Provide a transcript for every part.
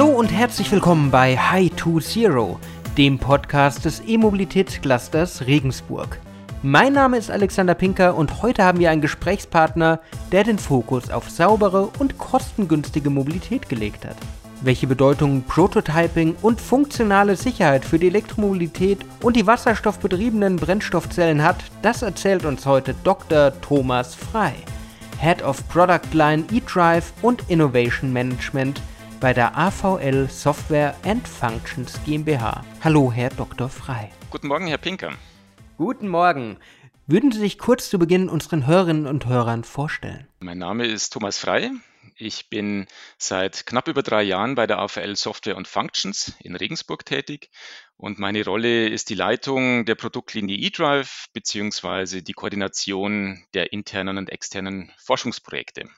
Hallo und herzlich willkommen bei High to Zero, dem Podcast des E-Mobilitätsclusters Regensburg. Mein Name ist Alexander Pinker und heute haben wir einen Gesprächspartner, der den Fokus auf saubere und kostengünstige Mobilität gelegt hat. Welche Bedeutung Prototyping und funktionale Sicherheit für die Elektromobilität und die wasserstoffbetriebenen Brennstoffzellen hat, das erzählt uns heute Dr. Thomas Frei, Head of Product Line eDrive und Innovation Management bei der AVL Software and Functions GmbH. Hallo, Herr Dr. Frei. Guten Morgen, Herr Pinker. Guten Morgen. Würden Sie sich kurz zu Beginn unseren Hörerinnen und Hörern vorstellen? Mein Name ist Thomas Frei. Ich bin seit knapp über drei Jahren bei der AVL Software und Functions in Regensburg tätig und meine Rolle ist die Leitung der Produktlinie eDrive bzw. die Koordination der internen und externen Forschungsprojekte.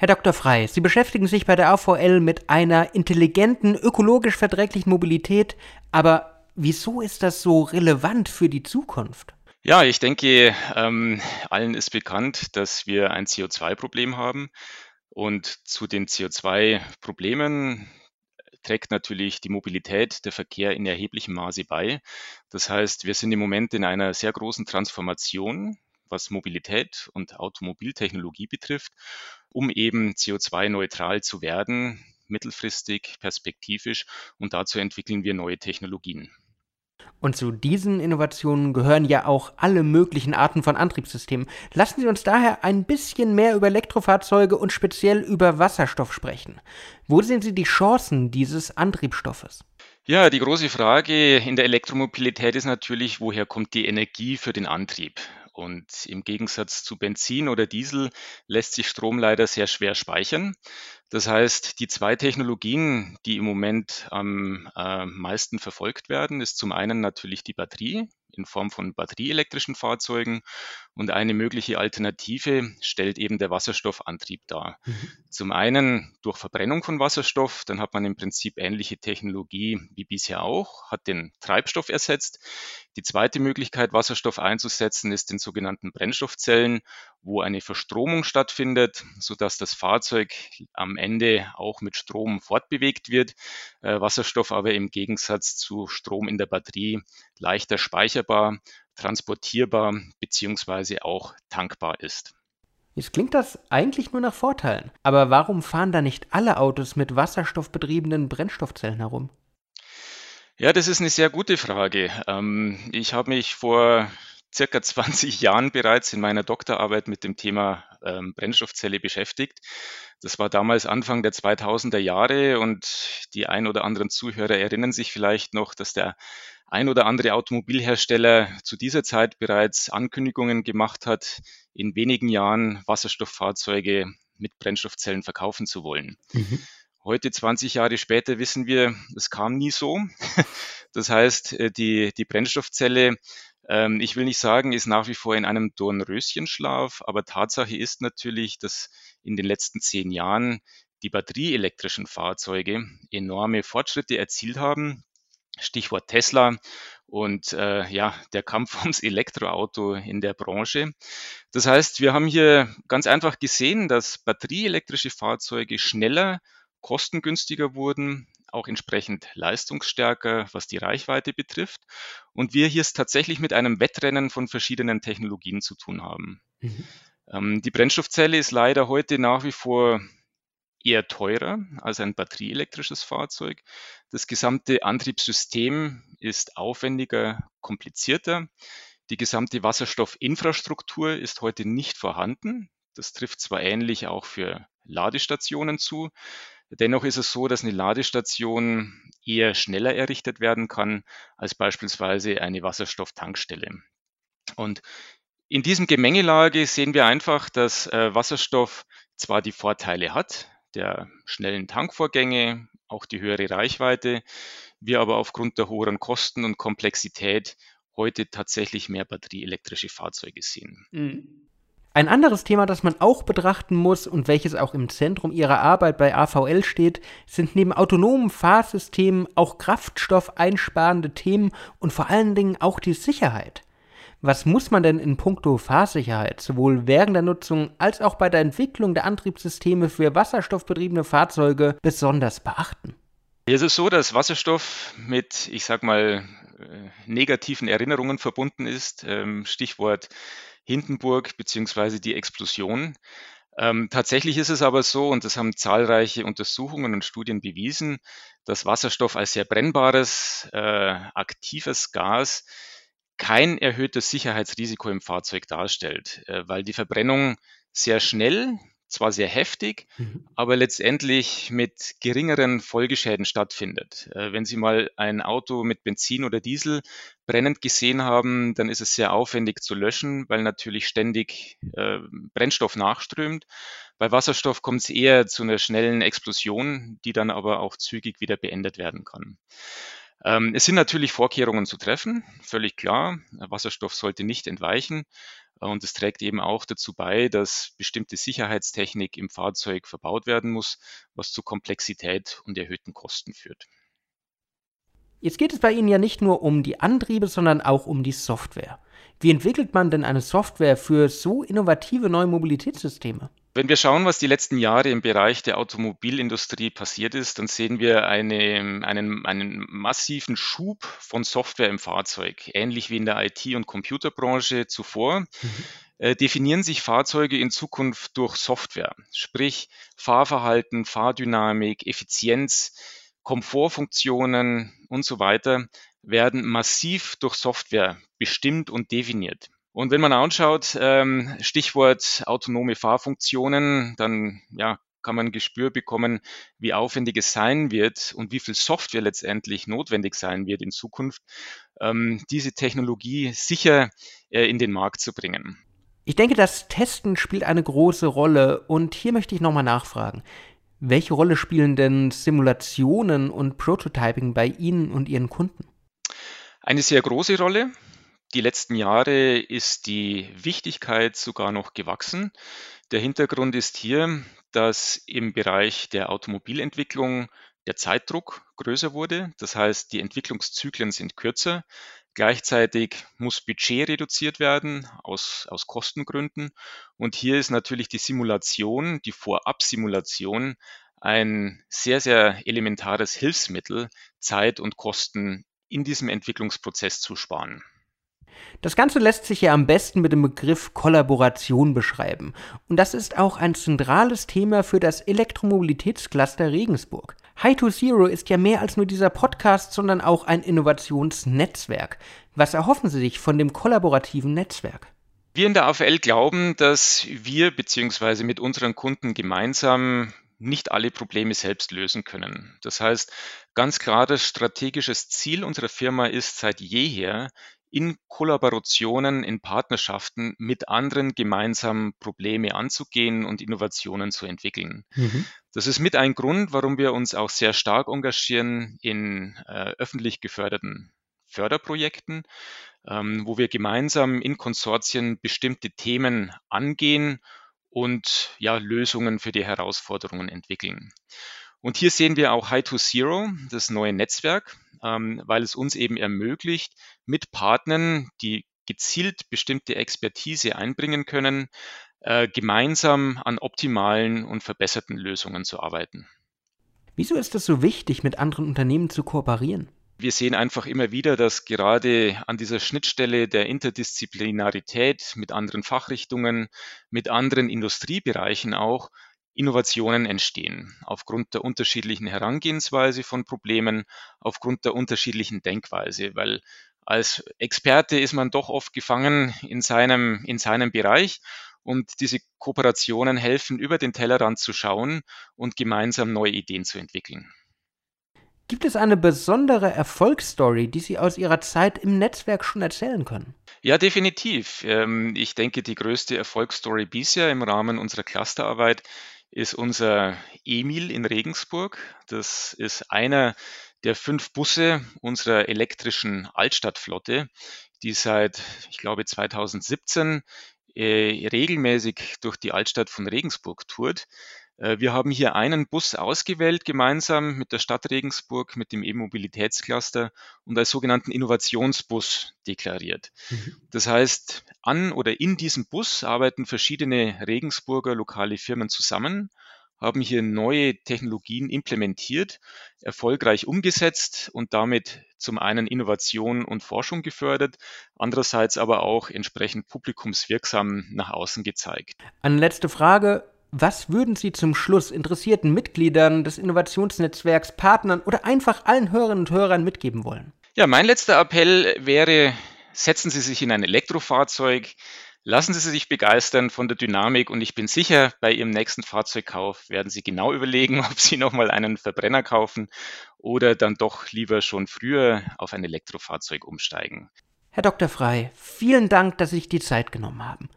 Herr Dr. Frei, Sie beschäftigen sich bei der AVL mit einer intelligenten, ökologisch verträglichen Mobilität, aber wieso ist das so relevant für die Zukunft? Ja, ich denke, ähm, allen ist bekannt, dass wir ein CO2-Problem haben. Und zu den CO2-Problemen trägt natürlich die Mobilität, der Verkehr in erheblichem Maße bei. Das heißt, wir sind im Moment in einer sehr großen Transformation, was Mobilität und Automobiltechnologie betrifft, um eben CO2-neutral zu werden, mittelfristig, perspektivisch. Und dazu entwickeln wir neue Technologien. Und zu diesen Innovationen gehören ja auch alle möglichen Arten von Antriebssystemen. Lassen Sie uns daher ein bisschen mehr über Elektrofahrzeuge und speziell über Wasserstoff sprechen. Wo sehen Sie die Chancen dieses Antriebsstoffes? Ja, die große Frage in der Elektromobilität ist natürlich, woher kommt die Energie für den Antrieb? Und im Gegensatz zu Benzin oder Diesel lässt sich Strom leider sehr schwer speichern. Das heißt, die zwei Technologien, die im Moment am äh, meisten verfolgt werden, ist zum einen natürlich die Batterie in Form von batterieelektrischen Fahrzeugen und eine mögliche Alternative stellt eben der Wasserstoffantrieb dar. Mhm. Zum einen durch Verbrennung von Wasserstoff, dann hat man im Prinzip ähnliche Technologie wie bisher auch, hat den Treibstoff ersetzt. Die zweite Möglichkeit, Wasserstoff einzusetzen, ist in sogenannten Brennstoffzellen, wo eine Verstromung stattfindet, sodass das Fahrzeug am Ende auch mit Strom fortbewegt wird, äh, Wasserstoff aber im Gegensatz zu Strom in der Batterie leichter speicherbar, transportierbar beziehungsweise auch tankbar ist. Jetzt klingt das eigentlich nur nach Vorteilen. Aber warum fahren da nicht alle Autos mit wasserstoffbetriebenen Brennstoffzellen herum? Ja, das ist eine sehr gute Frage. Ähm, ich habe mich vor circa 20 Jahren bereits in meiner Doktorarbeit mit dem Thema ähm, Brennstoffzelle beschäftigt. Das war damals Anfang der 2000er Jahre und die ein oder anderen Zuhörer erinnern sich vielleicht noch, dass der ein oder andere Automobilhersteller zu dieser Zeit bereits Ankündigungen gemacht hat, in wenigen Jahren Wasserstofffahrzeuge mit Brennstoffzellen verkaufen zu wollen. Mhm. Heute, 20 Jahre später, wissen wir, es kam nie so. Das heißt, äh, die, die Brennstoffzelle, ähm, ich will nicht sagen, ist nach wie vor in einem Dornröschenschlaf, aber Tatsache ist natürlich, dass in den letzten zehn Jahren die batterieelektrischen Fahrzeuge enorme Fortschritte erzielt haben. Stichwort Tesla und äh, ja, der Kampf ums Elektroauto in der Branche. Das heißt, wir haben hier ganz einfach gesehen, dass batterieelektrische Fahrzeuge schneller kostengünstiger wurden, auch entsprechend leistungsstärker, was die Reichweite betrifft. Und wir hier es tatsächlich mit einem Wettrennen von verschiedenen Technologien zu tun haben. Mhm. Ähm, die Brennstoffzelle ist leider heute nach wie vor eher teurer als ein batterieelektrisches Fahrzeug. Das gesamte Antriebssystem ist aufwendiger, komplizierter. Die gesamte Wasserstoffinfrastruktur ist heute nicht vorhanden. Das trifft zwar ähnlich auch für Ladestationen zu, Dennoch ist es so, dass eine Ladestation eher schneller errichtet werden kann als beispielsweise eine Wasserstofftankstelle. Und in diesem Gemengelage sehen wir einfach, dass äh, Wasserstoff zwar die Vorteile hat, der schnellen Tankvorgänge, auch die höhere Reichweite, wir aber aufgrund der höheren Kosten und Komplexität heute tatsächlich mehr batterieelektrische Fahrzeuge sehen. Mhm. Ein anderes Thema, das man auch betrachten muss und welches auch im Zentrum ihrer Arbeit bei AVL steht, sind neben autonomen Fahrsystemen auch kraftstoffeinsparende Themen und vor allen Dingen auch die Sicherheit. Was muss man denn in puncto Fahrsicherheit sowohl während der Nutzung als auch bei der Entwicklung der Antriebssysteme für wasserstoffbetriebene Fahrzeuge besonders beachten? Es ist so, dass Wasserstoff mit, ich sag mal, äh, negativen Erinnerungen verbunden ist. Ähm, Stichwort Hindenburg beziehungsweise die Explosion. Ähm, tatsächlich ist es aber so, und das haben zahlreiche Untersuchungen und Studien bewiesen, dass Wasserstoff als sehr brennbares, äh, aktives Gas kein erhöhtes Sicherheitsrisiko im Fahrzeug darstellt, äh, weil die Verbrennung sehr schnell, zwar sehr heftig, mhm. aber letztendlich mit geringeren Folgeschäden stattfindet. Äh, wenn Sie mal ein Auto mit Benzin oder Diesel brennend gesehen haben, dann ist es sehr aufwendig zu löschen, weil natürlich ständig äh, Brennstoff nachströmt. Bei Wasserstoff kommt es eher zu einer schnellen Explosion, die dann aber auch zügig wieder beendet werden kann. Ähm, es sind natürlich Vorkehrungen zu treffen, völlig klar. Wasserstoff sollte nicht entweichen. Und es trägt eben auch dazu bei, dass bestimmte Sicherheitstechnik im Fahrzeug verbaut werden muss, was zu Komplexität und erhöhten Kosten führt. Jetzt geht es bei Ihnen ja nicht nur um die Antriebe, sondern auch um die Software. Wie entwickelt man denn eine Software für so innovative neue Mobilitätssysteme? Wenn wir schauen, was die letzten Jahre im Bereich der Automobilindustrie passiert ist, dann sehen wir eine, einen, einen massiven Schub von Software im Fahrzeug, ähnlich wie in der IT- und Computerbranche zuvor. Mhm. Äh, definieren sich Fahrzeuge in Zukunft durch Software, sprich Fahrverhalten, Fahrdynamik, Effizienz, Komfortfunktionen und so weiter werden massiv durch Software bestimmt und definiert. Und wenn man anschaut, ähm, Stichwort autonome Fahrfunktionen, dann ja, kann man ein Gespür bekommen, wie aufwendig es sein wird und wie viel Software letztendlich notwendig sein wird in Zukunft, ähm, diese Technologie sicher äh, in den Markt zu bringen. Ich denke, das Testen spielt eine große Rolle und hier möchte ich nochmal nachfragen. Welche Rolle spielen denn Simulationen und Prototyping bei Ihnen und Ihren Kunden? Eine sehr große Rolle. Die letzten Jahre ist die Wichtigkeit sogar noch gewachsen. Der Hintergrund ist hier, dass im Bereich der Automobilentwicklung der Zeitdruck größer wurde. Das heißt, die Entwicklungszyklen sind kürzer. Gleichzeitig muss Budget reduziert werden aus, aus Kostengründen. Und hier ist natürlich die Simulation, die Vorabsimulation ein sehr, sehr elementares Hilfsmittel, Zeit und Kosten in diesem Entwicklungsprozess zu sparen. Das Ganze lässt sich ja am besten mit dem Begriff Kollaboration beschreiben. Und das ist auch ein zentrales Thema für das Elektromobilitätscluster Regensburg. High to Zero ist ja mehr als nur dieser Podcast, sondern auch ein Innovationsnetzwerk. Was erhoffen Sie sich von dem kollaborativen Netzwerk? Wir in der AVL glauben, dass wir bzw. mit unseren Kunden gemeinsam nicht alle Probleme selbst lösen können. Das heißt, ganz klares strategisches Ziel unserer Firma ist seit jeher, in Kollaborationen, in Partnerschaften mit anderen gemeinsam Probleme anzugehen und Innovationen zu entwickeln. Mhm. Das ist mit ein Grund, warum wir uns auch sehr stark engagieren in äh, öffentlich geförderten Förderprojekten, ähm, wo wir gemeinsam in Konsortien bestimmte Themen angehen und ja, Lösungen für die Herausforderungen entwickeln. Und hier sehen wir auch High to Zero, das neue Netzwerk, ähm, weil es uns eben ermöglicht, mit Partnern, die gezielt bestimmte Expertise einbringen können, äh, gemeinsam an optimalen und verbesserten Lösungen zu arbeiten. Wieso ist es so wichtig, mit anderen Unternehmen zu kooperieren? Wir sehen einfach immer wieder, dass gerade an dieser Schnittstelle der Interdisziplinarität mit anderen Fachrichtungen, mit anderen Industriebereichen auch Innovationen entstehen, aufgrund der unterschiedlichen Herangehensweise von Problemen, aufgrund der unterschiedlichen Denkweise, weil als Experte ist man doch oft gefangen in seinem, in seinem Bereich und diese Kooperationen helfen, über den Tellerrand zu schauen und gemeinsam neue Ideen zu entwickeln. Gibt es eine besondere Erfolgsstory, die Sie aus Ihrer Zeit im Netzwerk schon erzählen können? Ja, definitiv. Ähm, ich denke, die größte Erfolgsstory bisher im Rahmen unserer Clusterarbeit ist unser Emil in Regensburg. Das ist einer der fünf Busse unserer elektrischen Altstadtflotte, die seit, ich glaube, 2017 äh, regelmäßig durch die Altstadt von Regensburg tourt. Äh, wir haben hier einen Bus ausgewählt, gemeinsam mit der Stadt Regensburg, mit dem E-Mobilitätscluster und als sogenannten Innovationsbus deklariert. Mhm. Das heißt, an oder in diesem Bus arbeiten verschiedene Regensburger lokale Firmen zusammen haben hier neue Technologien implementiert, erfolgreich umgesetzt und damit zum einen Innovation und Forschung gefördert, andererseits aber auch entsprechend publikumswirksam nach außen gezeigt. Eine letzte Frage. Was würden Sie zum Schluss interessierten Mitgliedern des Innovationsnetzwerks, Partnern oder einfach allen Hörerinnen und Hörern mitgeben wollen? Ja, mein letzter Appell wäre, setzen Sie sich in ein Elektrofahrzeug, Lassen Sie sich begeistern von der Dynamik und ich bin sicher, bei Ihrem nächsten Fahrzeugkauf werden Sie genau überlegen, ob Sie nochmal einen Verbrenner kaufen oder dann doch lieber schon früher auf ein Elektrofahrzeug umsteigen. Herr Dr. Frei, vielen Dank, dass Sie sich die Zeit genommen haben.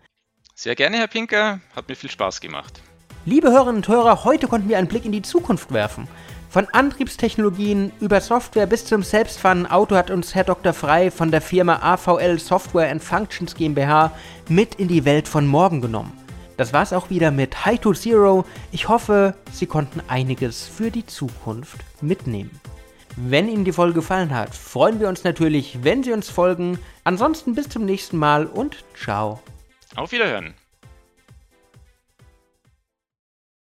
Sehr gerne, Herr Pinker, hat mir viel Spaß gemacht. Liebe Hörerinnen und Hörer, heute konnten wir einen Blick in die Zukunft werfen. Von Antriebstechnologien über Software bis zum selbstfahrenden Auto hat uns Herr Dr. Frei von der Firma AVL Software and Functions GmbH mit in die Welt von morgen genommen. Das war's auch wieder mit High to Zero. Ich hoffe, Sie konnten einiges für die Zukunft mitnehmen. Wenn Ihnen die Folge gefallen hat, freuen wir uns natürlich, wenn Sie uns folgen. Ansonsten bis zum nächsten Mal und ciao. Auf Wiederhören.